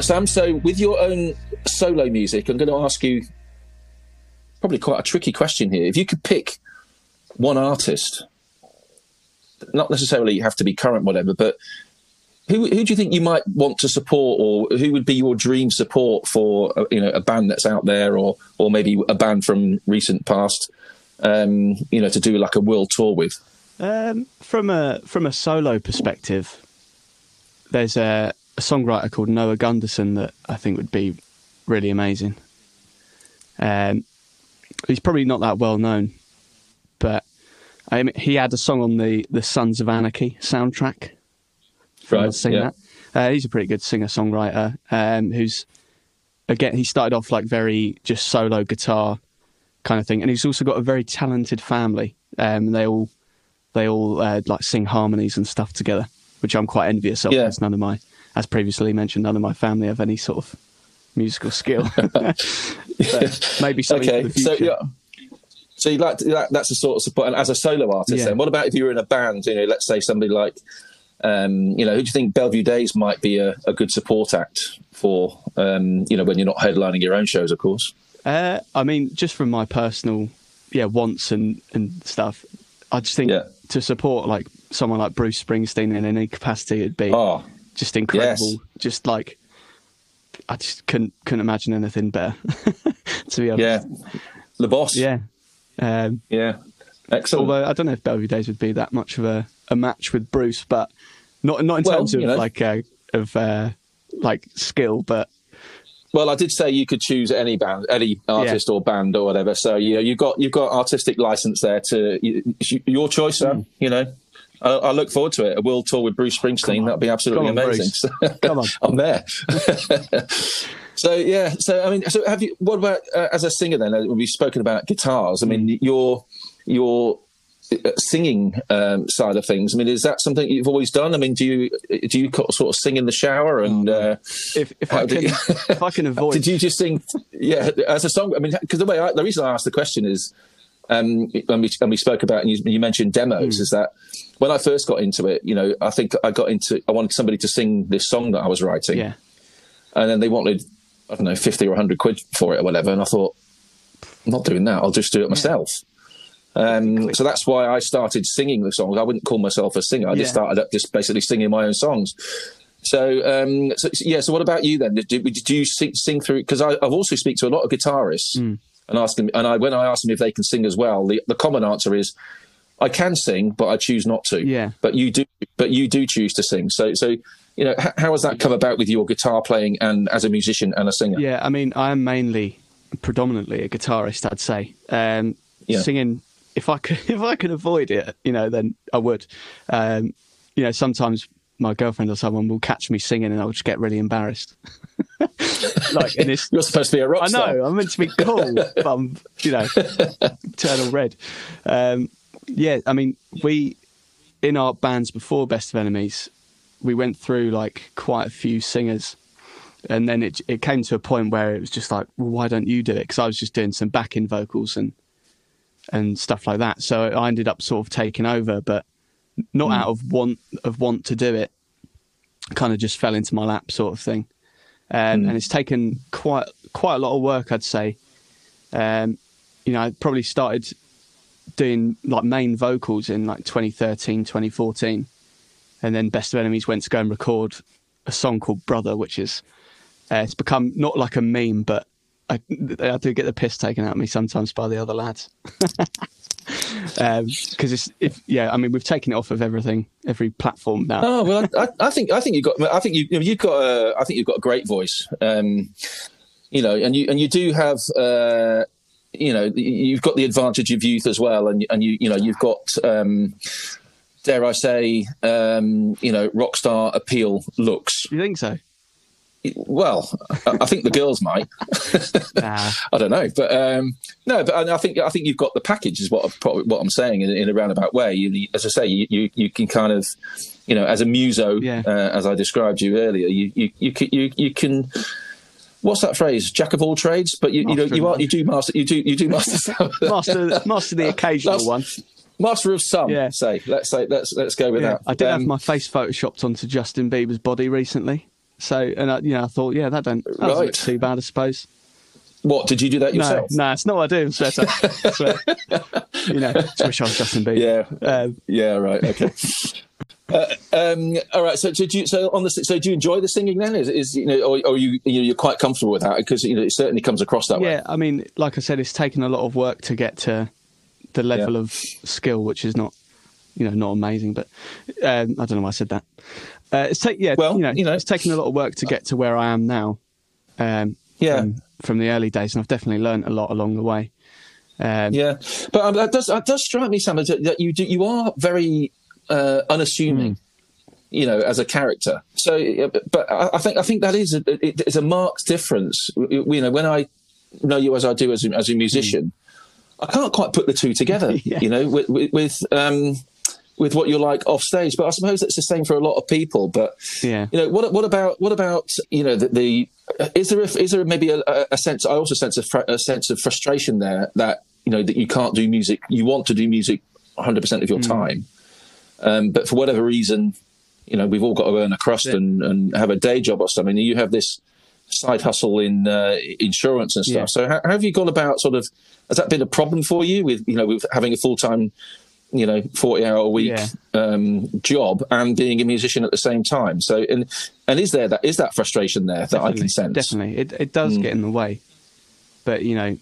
Sam. So, with your own solo music, I'm going to ask you probably quite a tricky question here. If you could pick one artist, not necessarily have to be current, whatever, but who who do you think you might want to support, or who would be your dream support for uh, you know a band that's out there, or or maybe a band from recent past, um, you know, to do like a world tour with? Um, from a from a solo perspective, there's a, a songwriter called Noah Gundersen that I think would be really amazing. Um, he's probably not that well known, but I mean, he had a song on the the Sons of Anarchy soundtrack. Right, sing yeah. that. Uh, he's a pretty good singer songwriter. Um, who's again he started off like very just solo guitar kind of thing, and he's also got a very talented family. Um, they all they all uh, like sing harmonies and stuff together, which I'm quite envious of. Yeah. Because none of my, as previously mentioned, none of my family have any sort of musical skill. Maybe something okay, for the so future. yeah. So you like to, that, that's a sort of support. And as a solo artist, Yeah. then what about if you were in a band? You know, let's say somebody like, um, you know, who do you think Bellevue Days might be a, a good support act for? Um, you know, when you're not headlining your own shows, of course. Uh, I mean, just from my personal, yeah, wants and and stuff, I just think Yeah. to support like someone like Bruce Springsteen in any capacity, it'd be Oh, just incredible. yes. Just like I just couldn't couldn't imagine anything better. to be honest, yeah, the boss. yeah. Um, yeah, excellent. although I don't know if Bellevue Days would be that much of a, a match with Bruce, but not not in Well, terms of you know. like uh, of uh, like skill, but Well, I did say you could choose any band, any artist or band or whatever. So you know, you've got you've got artistic license there to you- your choice. Sam. You know, I, I look forward to it. A world tour with Bruce Springsteen. That'd be absolutely on, amazing. Come on. I'm there. so yeah, so I mean, so have you? What about uh, as a singer then? We've spoken about guitars. I mean, your your uh, singing um, side of things. I mean, is that something you've always done? I mean, do you do you sort of sing in the shower and? Uh, if if I can you- if I can avoid did you just sing? Yeah, as a song. I mean, because the way I, the reason I asked the question is, um, when we when we spoke about and you, you mentioned demos, is that when I first got into it, you know, I think I got into I wanted somebody to sing this song that I was writing, yeah and then they wanted I don't know fifty or hundred quid for it or whatever, and I thought I'm not doing that. I'll just do it myself. Um, so that's why I started singing the songs. I wouldn't call myself a singer. I just started up just basically singing my own songs. So, um, so yeah. So what about you then? Did you sing, sing through? Because I've also speak to a lot of guitarists Hmm. and ask them. And I when I ask them if they can sing as well, the, the common answer is, I can sing, but I choose not to. Yeah. But you do. But you do choose to sing. So so you know h- how has that come about with your guitar playing and as a musician and a singer? yeah. I mean, I am mainly predominantly a guitarist. I'd say um, Yeah. singing. If I could if I could avoid it, you know, then I would. Um, you know, sometimes my girlfriend or someone will catch me singing, and I'll just get really embarrassed. like in this You're supposed to be a rock I star. know. I'm meant to be cool, but I'm, you know, turn all red. Um, yeah, I mean, we in our bands before Best of Enemies, we went through like quite a few singers, and then it it came to a point where it was just like, well, why don't you do it? Because I was just doing some backing vocals and and stuff like that. So I ended up sort of taking over, but not out of want of want to do it. Kind of just fell into my lap, sort of thing um, and it's taken quite quite a lot of work, I'd say. Um, you know, I probably started doing like main vocals in like 2013, 2014, and then Best of Enemies went to go and record a song called Brother, which is uh, it's become not like a meme, but I, I do get the piss taken out of me sometimes by the other lads. Because it's if yeah, I mean we've taken it off of everything, every platform now. Oh well, I, I think I think you've got. I think you you've got. A, I think you've got a great voice. Um, you know, and you and you do have. Uh, you know, you've got the advantage of youth as well, and and you you know you've got. Um, dare I say, um, you know, rock star appeal looks. You think so? Well, I, think the girls might. Nah. I don't know, but um, no, but I think I think you've got the package, is what I'm what I'm saying in, in a roundabout way. You, as I say, you, you can kind of, you know, as a muso, Yeah. uh, as I described you earlier, you you you can, you, you can. What's that phrase? Jack of all trades, but you you know you are you do master you do you do master some. master master the occasional one. master of some. Yeah. Say let's say let's let's go with Yeah, that. I did Um, have my face photoshopped onto Justin Bieber's body recently. So, and I, you know, I thought, yeah, that don't that doesn't Right. look too bad, I suppose. What did you do that No, yourself? no, it's not what I do. It's better. You know, just wish I was Justin Bieber. Yeah. Um, Yeah, right. Okay. Uh, um, all right. So, so, do you, so on the so do you enjoy the singing then? Is, is you know, or, or you you're quite comfortable with that because you know it certainly comes across that way. yeah, I mean, like I said, it's taken a lot of work to get to the level Yeah. of skill, which is not you know not amazing, but um, I don't know why I said that. Uh, it's take, yeah, Well, you know, you know- it's taken a lot of work to get to where I am now. Um, Yeah. from, from the early days, and I've definitely learned a lot along the way. Um, Yeah, but um, that does that does strike me, Sam, that that you do, you are very uh, unassuming. Hmm. You know, as a character. So, but I think I think that is a, it is a marked difference. You know, when I know you as I do as a, as a musician, I can't quite put the two together. Yeah. You know, with with with, um, with what you're like off stage. But I suppose that's the same for a lot of people. But Yeah. you know, what what about what about you know the, the is there a, is there maybe a, a sense? I also sense a, fr- a sense of frustration there that you know that you can't do music. You want to do music 100 percent of your time, um, but for whatever reason, you know, we've all got to earn a crust and, and have a day job or something. You have this side hustle in uh, insurance and stuff. Yeah. So how, how have you gone about sort of? Has that been a problem for you with you know with having a full time, you know, forty hour a week Yeah. um, job and being a musician at the same time? So and and is there that is that frustration there that I can sense? Definitely, it it does get in the way, but you know,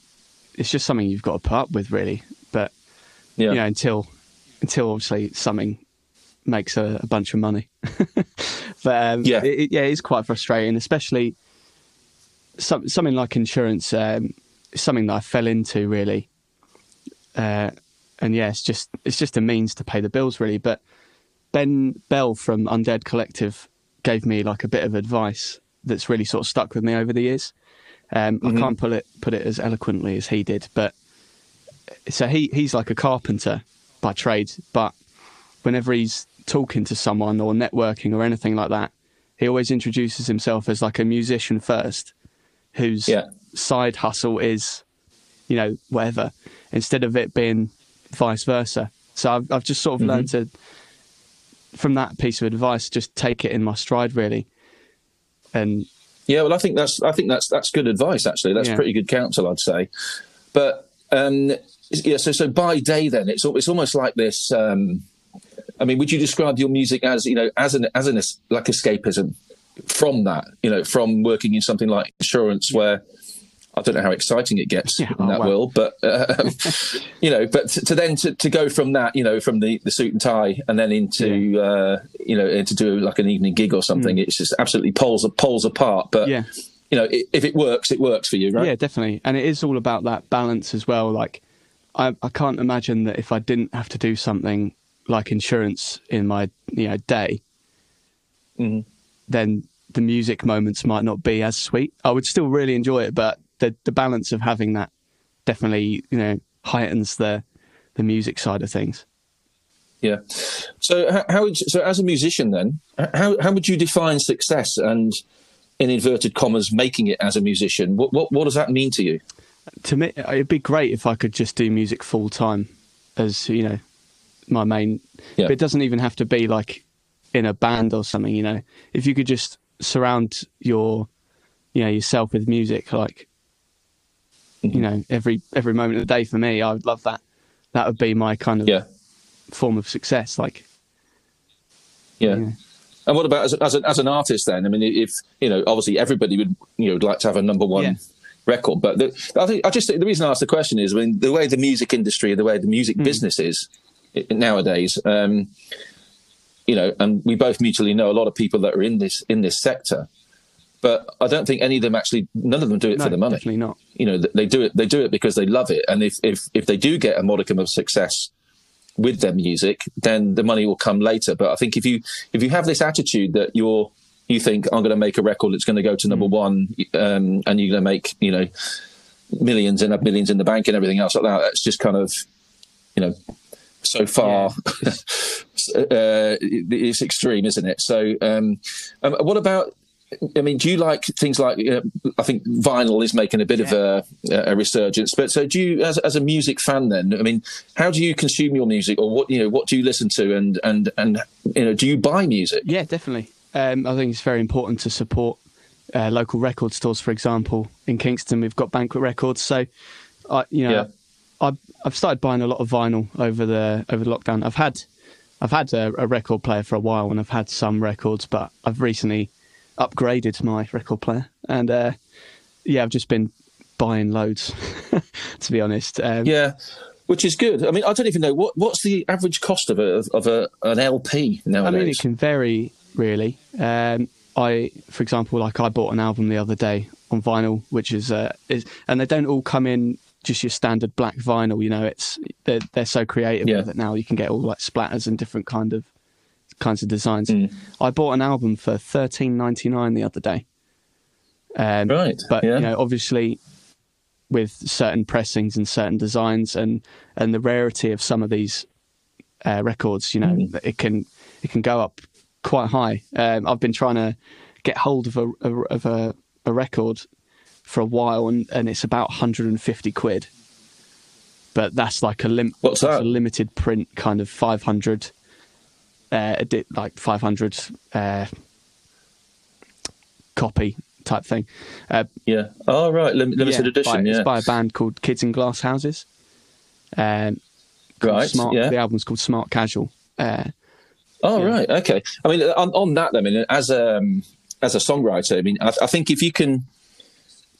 it's just something you've got to put up with, really. But Yeah. you know, until until obviously something makes a, a bunch of money. but um, Yeah. it, yeah, it's quite frustrating, especially some, something like insurance. Um, something that I fell into really, uh, and yeah, it's just it's just a means to pay the bills, really. But Ben Bell from Undead Collective gave me like a bit of advice that's really sort of stuck with me over the years. Um, I can't put it put it as eloquently as he did, but so he he's like a carpenter by trade, but whenever he's talking to someone or networking or anything like that, he always introduces himself as like a musician first, whose Yeah. side hustle is, you know, whatever, instead of it being vice versa. So I've I've just sort of learned to, from that piece of advice, just take it in my stride really, and Yeah, well, I think that's I think that's that's good advice. Actually, that's Yeah. pretty good counsel, I'd say. But um, yeah, so so by day, then it's it's almost like this. Um, I mean, would you describe your music as you know as an as an like escapism from that? You know, from working in something like insurance, where I don't know how exciting it gets Yeah, in oh, that wow. world, but um, you know, but to, to then to, to go from that, you know, from the, the suit and tie, and then into uh, you know to do like an evening gig or something, it's just absolutely poles poles apart. But Mm. Yeah. you know, if it works, it works for you, right? Yeah, definitely. And it is all about that balance as well. Like, I, I can't imagine that if I didn't have to do something like insurance in my you know day, Mhm. then the music moments might not be as sweet. I would still really enjoy it, but the the balance of having that definitely you know heightens the the music side of things. Yeah. So how, how would so as a musician then how how would you define success and in inverted commas making it as a musician? What what what does that mean to you? to me, it'd be great if I could just do music full time as, you know, my main. Yeah. But it doesn't even have to be like in a band or something, you know. If you could just surround your, you know, yourself with music, like, Mm-hmm. you know, every every moment of the day for me, I would love that. That would be my kind of Yeah. form of success. Like, Yeah. And what about as, as, a, as an artist then? I mean, if you know, obviously everybody would you know would like to have a number one Yeah. record, but the, I think I just think the reason I asked the question is I mean the way the music industry, the way the music business is nowadays. Um, you know, and we both mutually know a lot of people that are in this in this sector, but I don't think any of them actually, none of them do it no, for the money definitely not. you know they do it they do it because they love it and if if if they do get a modicum of success with their music then the money will come later but i think if you if you have this attitude that you're you think i'm going to make a record that's going to go to number one um, and you're going to make you know millions and have millions in the bank and everything else like that it's just kind of you know so far uh, it's extreme isn't it so um, um, what about I mean, do you like things like? Uh, I think vinyl is making a bit of a, a resurgence. But so, do you, as, as a music fan, then? I mean, how do you consume your music, or what you know, what do you listen to, and and and you know, do you buy music? Yeah, definitely. Um, I think it's very important to support uh, local record stores. For example, in Kingston, we've got Banquet Records. So, I, you know, Yeah. I've I've started buying a lot of vinyl over the over the lockdown. I've had I've had a, a record player for a while, and I've had some records, but I've recently upgraded my record player, and uh, yeah, I've just been buying loads. to be honest, um, Yeah. which is good. I mean, I don't even know what what's the average cost of a of a an LP nowadays. I mean, it can vary really. Um, I, for example, like I bought an album the other day on vinyl, which is, uh, is and they don't all come in just your standard black vinyl. You know, it's they're they're so creative Yeah. with it now. You can get all like splatters and different kind of kinds of designs. Mm. I bought an album for thirteen ninety nine the other day. Um, Right, but yeah. you know, obviously, with certain pressings and certain designs and and the rarity of some of these uh, records, you know, Mm. it can it can go up quite high. Um, I've been trying to get hold of a, a of a, a record for a while, and, and it's about 150 quid. But that's like a lim- What's that? a limited print kind of 500, uh, edi- like 500 uh, copy type thing. Uh, yeah. Oh right, Lim- limited yeah, edition. by, yeah. It's by a band called Kids in Glass Houses. Um, Right, Smart, yeah. The album's called Smart Casual. Uh, Oh Yeah. right, okay. I mean, on, on that, I mean, as a um, as a songwriter, I mean, I, I think if you can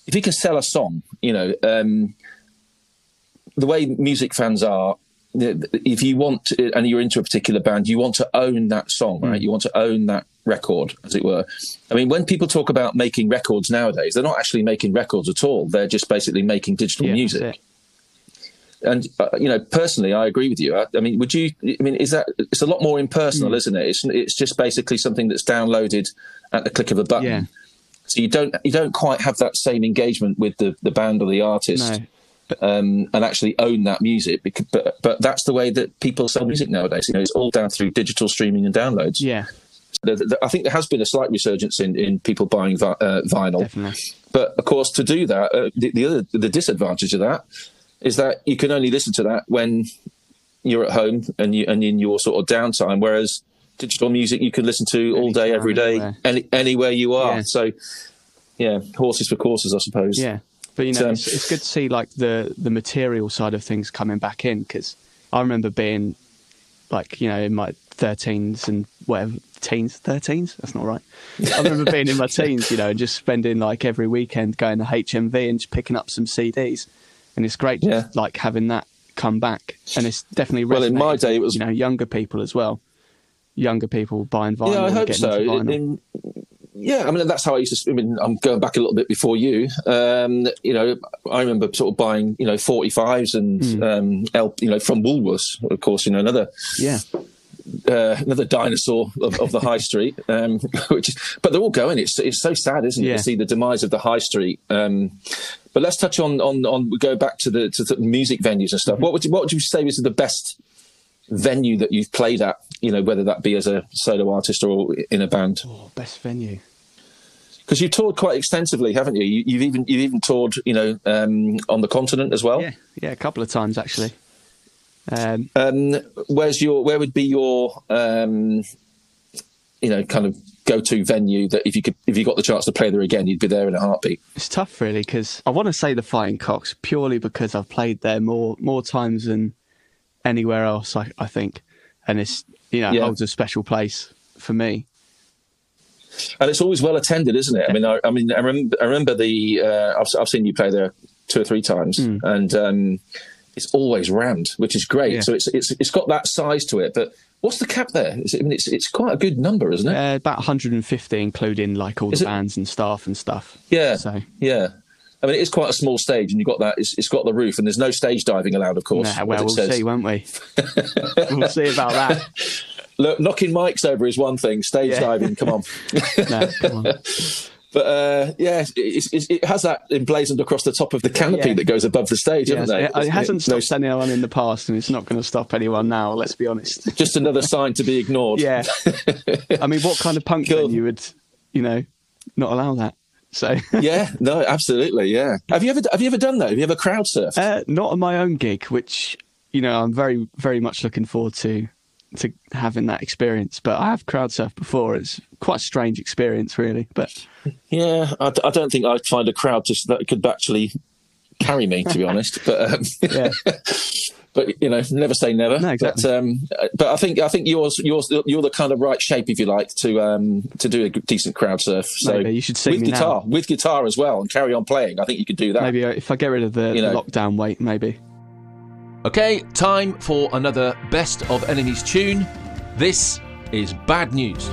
if you can sell a song, you know, um, the way music fans are, if you want to, and you're into a particular band, you want to own that song, right? You want to own that record, as it were. I mean, when people talk about making records nowadays, they're not actually making records at all. They're just basically making digital yeah, music and uh, you know personally i agree with you I, I mean would you i mean is that it's a lot more impersonal Hmm. isn't it it's, it's just basically something that's downloaded at the click of a button Yeah. So you don't you don't quite have that same engagement with the, the band or the artist No. um, and actually own that music because, but but that's the way that people sell music nowadays you know it's all down through digital streaming and downloads Yeah, The- the- i think there has been a slight resurgence in, in people buying vi- uh, vinyl definitely. but of course, to do that, uh, the, the other the disadvantage of that is that you can only listen to that when you're at home and you and in your sort of downtime. Whereas digital music you can listen to all day, every day, anywhere. any, anywhere you are. Yeah. So, yeah, horses for courses, I suppose. Yeah, but you know, So- it's, it's good to see like the the material side of things coming back in because I remember being like you know in my thirteens and whatever teens, thirteens. That's not right. I remember being in my teens, you know, and just spending like every weekend going to HMV and just picking up some CDs, and it's great, Yeah. like having that come back, and it's definitely Well, in my day, it was- you know younger people as well, younger people buying vinyl. Yeah, I hope so. In- yeah, I mean that's how I used to. I mean, I'm going back a little bit before you. Um, you know, I remember sort of buying, you know, 45s and Hmm. um, L, you know, from Woolworths, of course. You know, another yeah, uh, another dinosaur of, of the high street. Um, which, is, but they're all going. It's it's so sad, isn't it, Yeah. to see the demise of the high street. Um, but let's touch on on on. Go back to the to the music venues and stuff. What would you, what would you say was the best venue that you've played at? You know, whether that be as a solo artist or in a band. oh, best venue. Because you've toured quite extensively, haven't you? you? You've even you've even toured, you know, um, on the continent as well. Yeah, yeah, a couple of times actually. Um, Um, where's your where would be your um, you know kind of go to venue that if you could if you got the chance to play there again, you'd be there in a heartbeat. It's tough, really, because I want to say the Fighting Cocks purely because I've played there more more times than anywhere else. I, I think, and it's you know Yeah. holds a special place for me. And it's always well attended, isn't it? I mean, I, I mean, I remember, I remember the uh, I've, I've seen you play there two or three times, and um, it's always rammed, which is great. Yeah. So it's it's it's got that size to it. But what's the cap there? Is it, I mean, it's it's quite a good number, isn't it? Uh, about 150, including like all Is the it- bands and staff and stuff. Yeah, So yeah. I mean, it is quite a small stage, and you've got that. It's, it's got the roof, and there's no stage diving allowed, of course. nah, well, we'll says. see, won't we? we'll see about that. Look, knocking mics over is one thing. Stage Yeah. diving, come on. No, come on. but uh, yeah, it's, it's, it has that emblazoned across the top of the canopy Yeah. that goes above the stage, Yes, hasn't it, it? it hasn't No- stopped anyone in the past, and it's not going to stop anyone now. Let's be honest. just another sign to be ignored. Yeah, I mean, what kind of punk Cool. venue would you know not allow that? So. yeah, no, absolutely, yeah. Have you ever have you ever done that? Have you ever crowd surfed? Uh, not on my own gig, which you know I'm very very much looking forward to to having that experience. But I have crowd surfed before. It's quite a strange experience, really. But yeah, I don't think I'd find a crowd just that could actually carry me, to be honest. But um, yeah, but you know, never say never. No, exactly. But um, but I think I think yours yours you're the kind of right shape, if you like, to um to do a decent crowd surf. So Maybe you should sing with me now. guitar, with guitar as well, and carry on playing. I think you could do that. maybe uh, if I get rid of the, You the lockdown weight, maybe. Okay, time for another Best of Enemies tune. This is Bad News.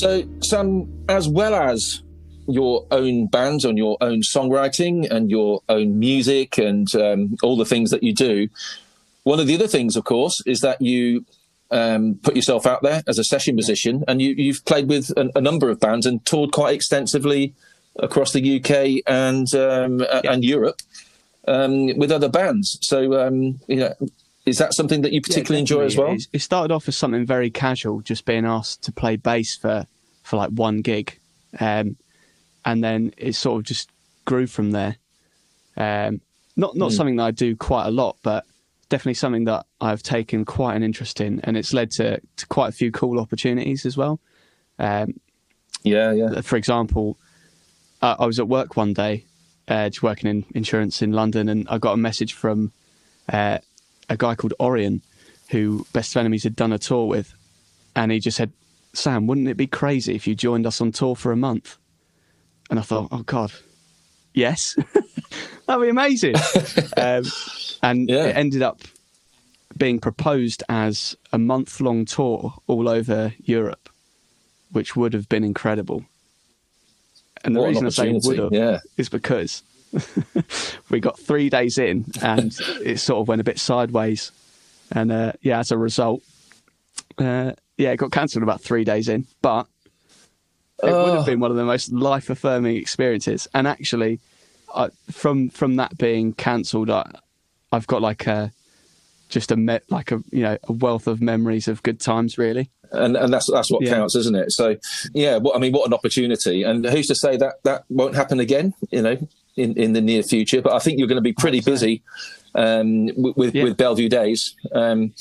So, Sam, as well as your own bands and your own songwriting and your own music and um, all the things that you do, one of the other things, of course, is that you um, put yourself out there as a session musician, and you, you've played with a, a number of bands and toured quite extensively across the UK and um, a- and Europe um, with other bands. So, um, you know, is that something that you particularly enjoy as well? It, it started off as something very casual, just being asked to play bass for, for like one gig. Um, and then it sort of just grew from there. Um, not not something that I do quite a lot, but definitely something that I've taken quite an interest in, and it's led to, to quite a few cool opportunities as well. Um, Yeah, yeah. for example, uh, I was at work one day, uh, just working in insurance in London, and I got a message from uh, a guy called Orion, who Best of Enemies had done a tour with, and he just said, "Sam, wouldn't it be crazy if you joined us on tour for a month?" And I thought, "Oh God, yes, that'd be amazing." um, and Yeah. it ended up being proposed as a month-long tour all over Europe, which would have been incredible. And the What an reason I say would have yeah. is because we got three days in and it sort of went a bit sideways. And uh, yeah, as a result, uh, yeah, it got cancelled about three days in. But It would have been one of the most life affirming experiences. And actually, I, from from that being cancelled, I've got like a just a me- like a you know a wealth of memories of good times, really. and and that's that's what Yeah. counts, isn't it? So, yeah, what I mean, what an opportunity, and who's to say that that won't happen again? You know, in in the near future. But I think you're going to be pretty busy um, with with, Yeah. with Bellevue Days. Um,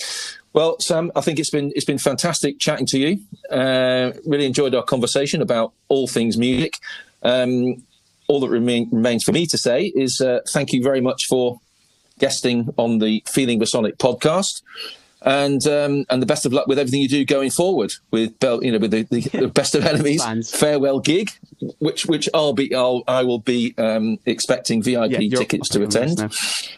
well, Sam, I think it's been it's been fantastic chatting to you. Uh, really enjoyed our conversation about all things music. Um, all that remain, remains for me to say is uh, thank you very much for guesting on the Feeling Sonic podcast. And um, and the best of luck with everything you do going forward with Bell, you know, with the, the, best of enemies Plans. farewell gig, which which I'll be I'll I will be um, expecting VIP Yeah, tickets to I think I'm attend,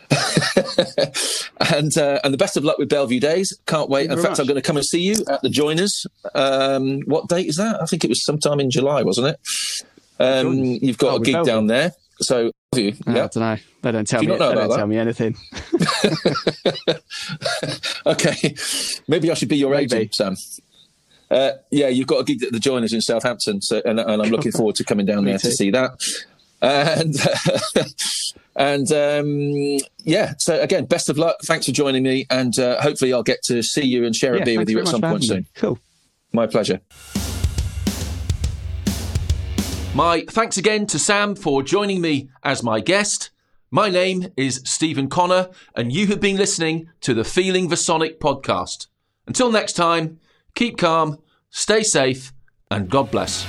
and uh, and the best of luck with Bellevue Days. Can't wait. Thank In fact, I'm going to come and see you at the Joiners. Um, what date is that? I think it was sometime in July, wasn't it? Um, you've got Oh, a gig Bellevue. down there, so you, I yeah. don't know. They don't tell Do me. not know they don't about tell me anything. Okay, maybe I should be your Maybe. agent, Sam. Uh, yeah, you've got a gig at the Joiners in Southampton, so and, and I'm looking forward to coming down there to see that. And and um, yeah, so again, best of luck. Thanks for joining me, and uh, hopefully I'll get to see you and share a beer with you at some point soon. me. Cool. My pleasure. My thanks again to Sam for joining me as my guest. My name is Stephen Connor, and you have been listening to the Feeling the Sonic podcast. Until next time, keep calm, stay safe, and God bless.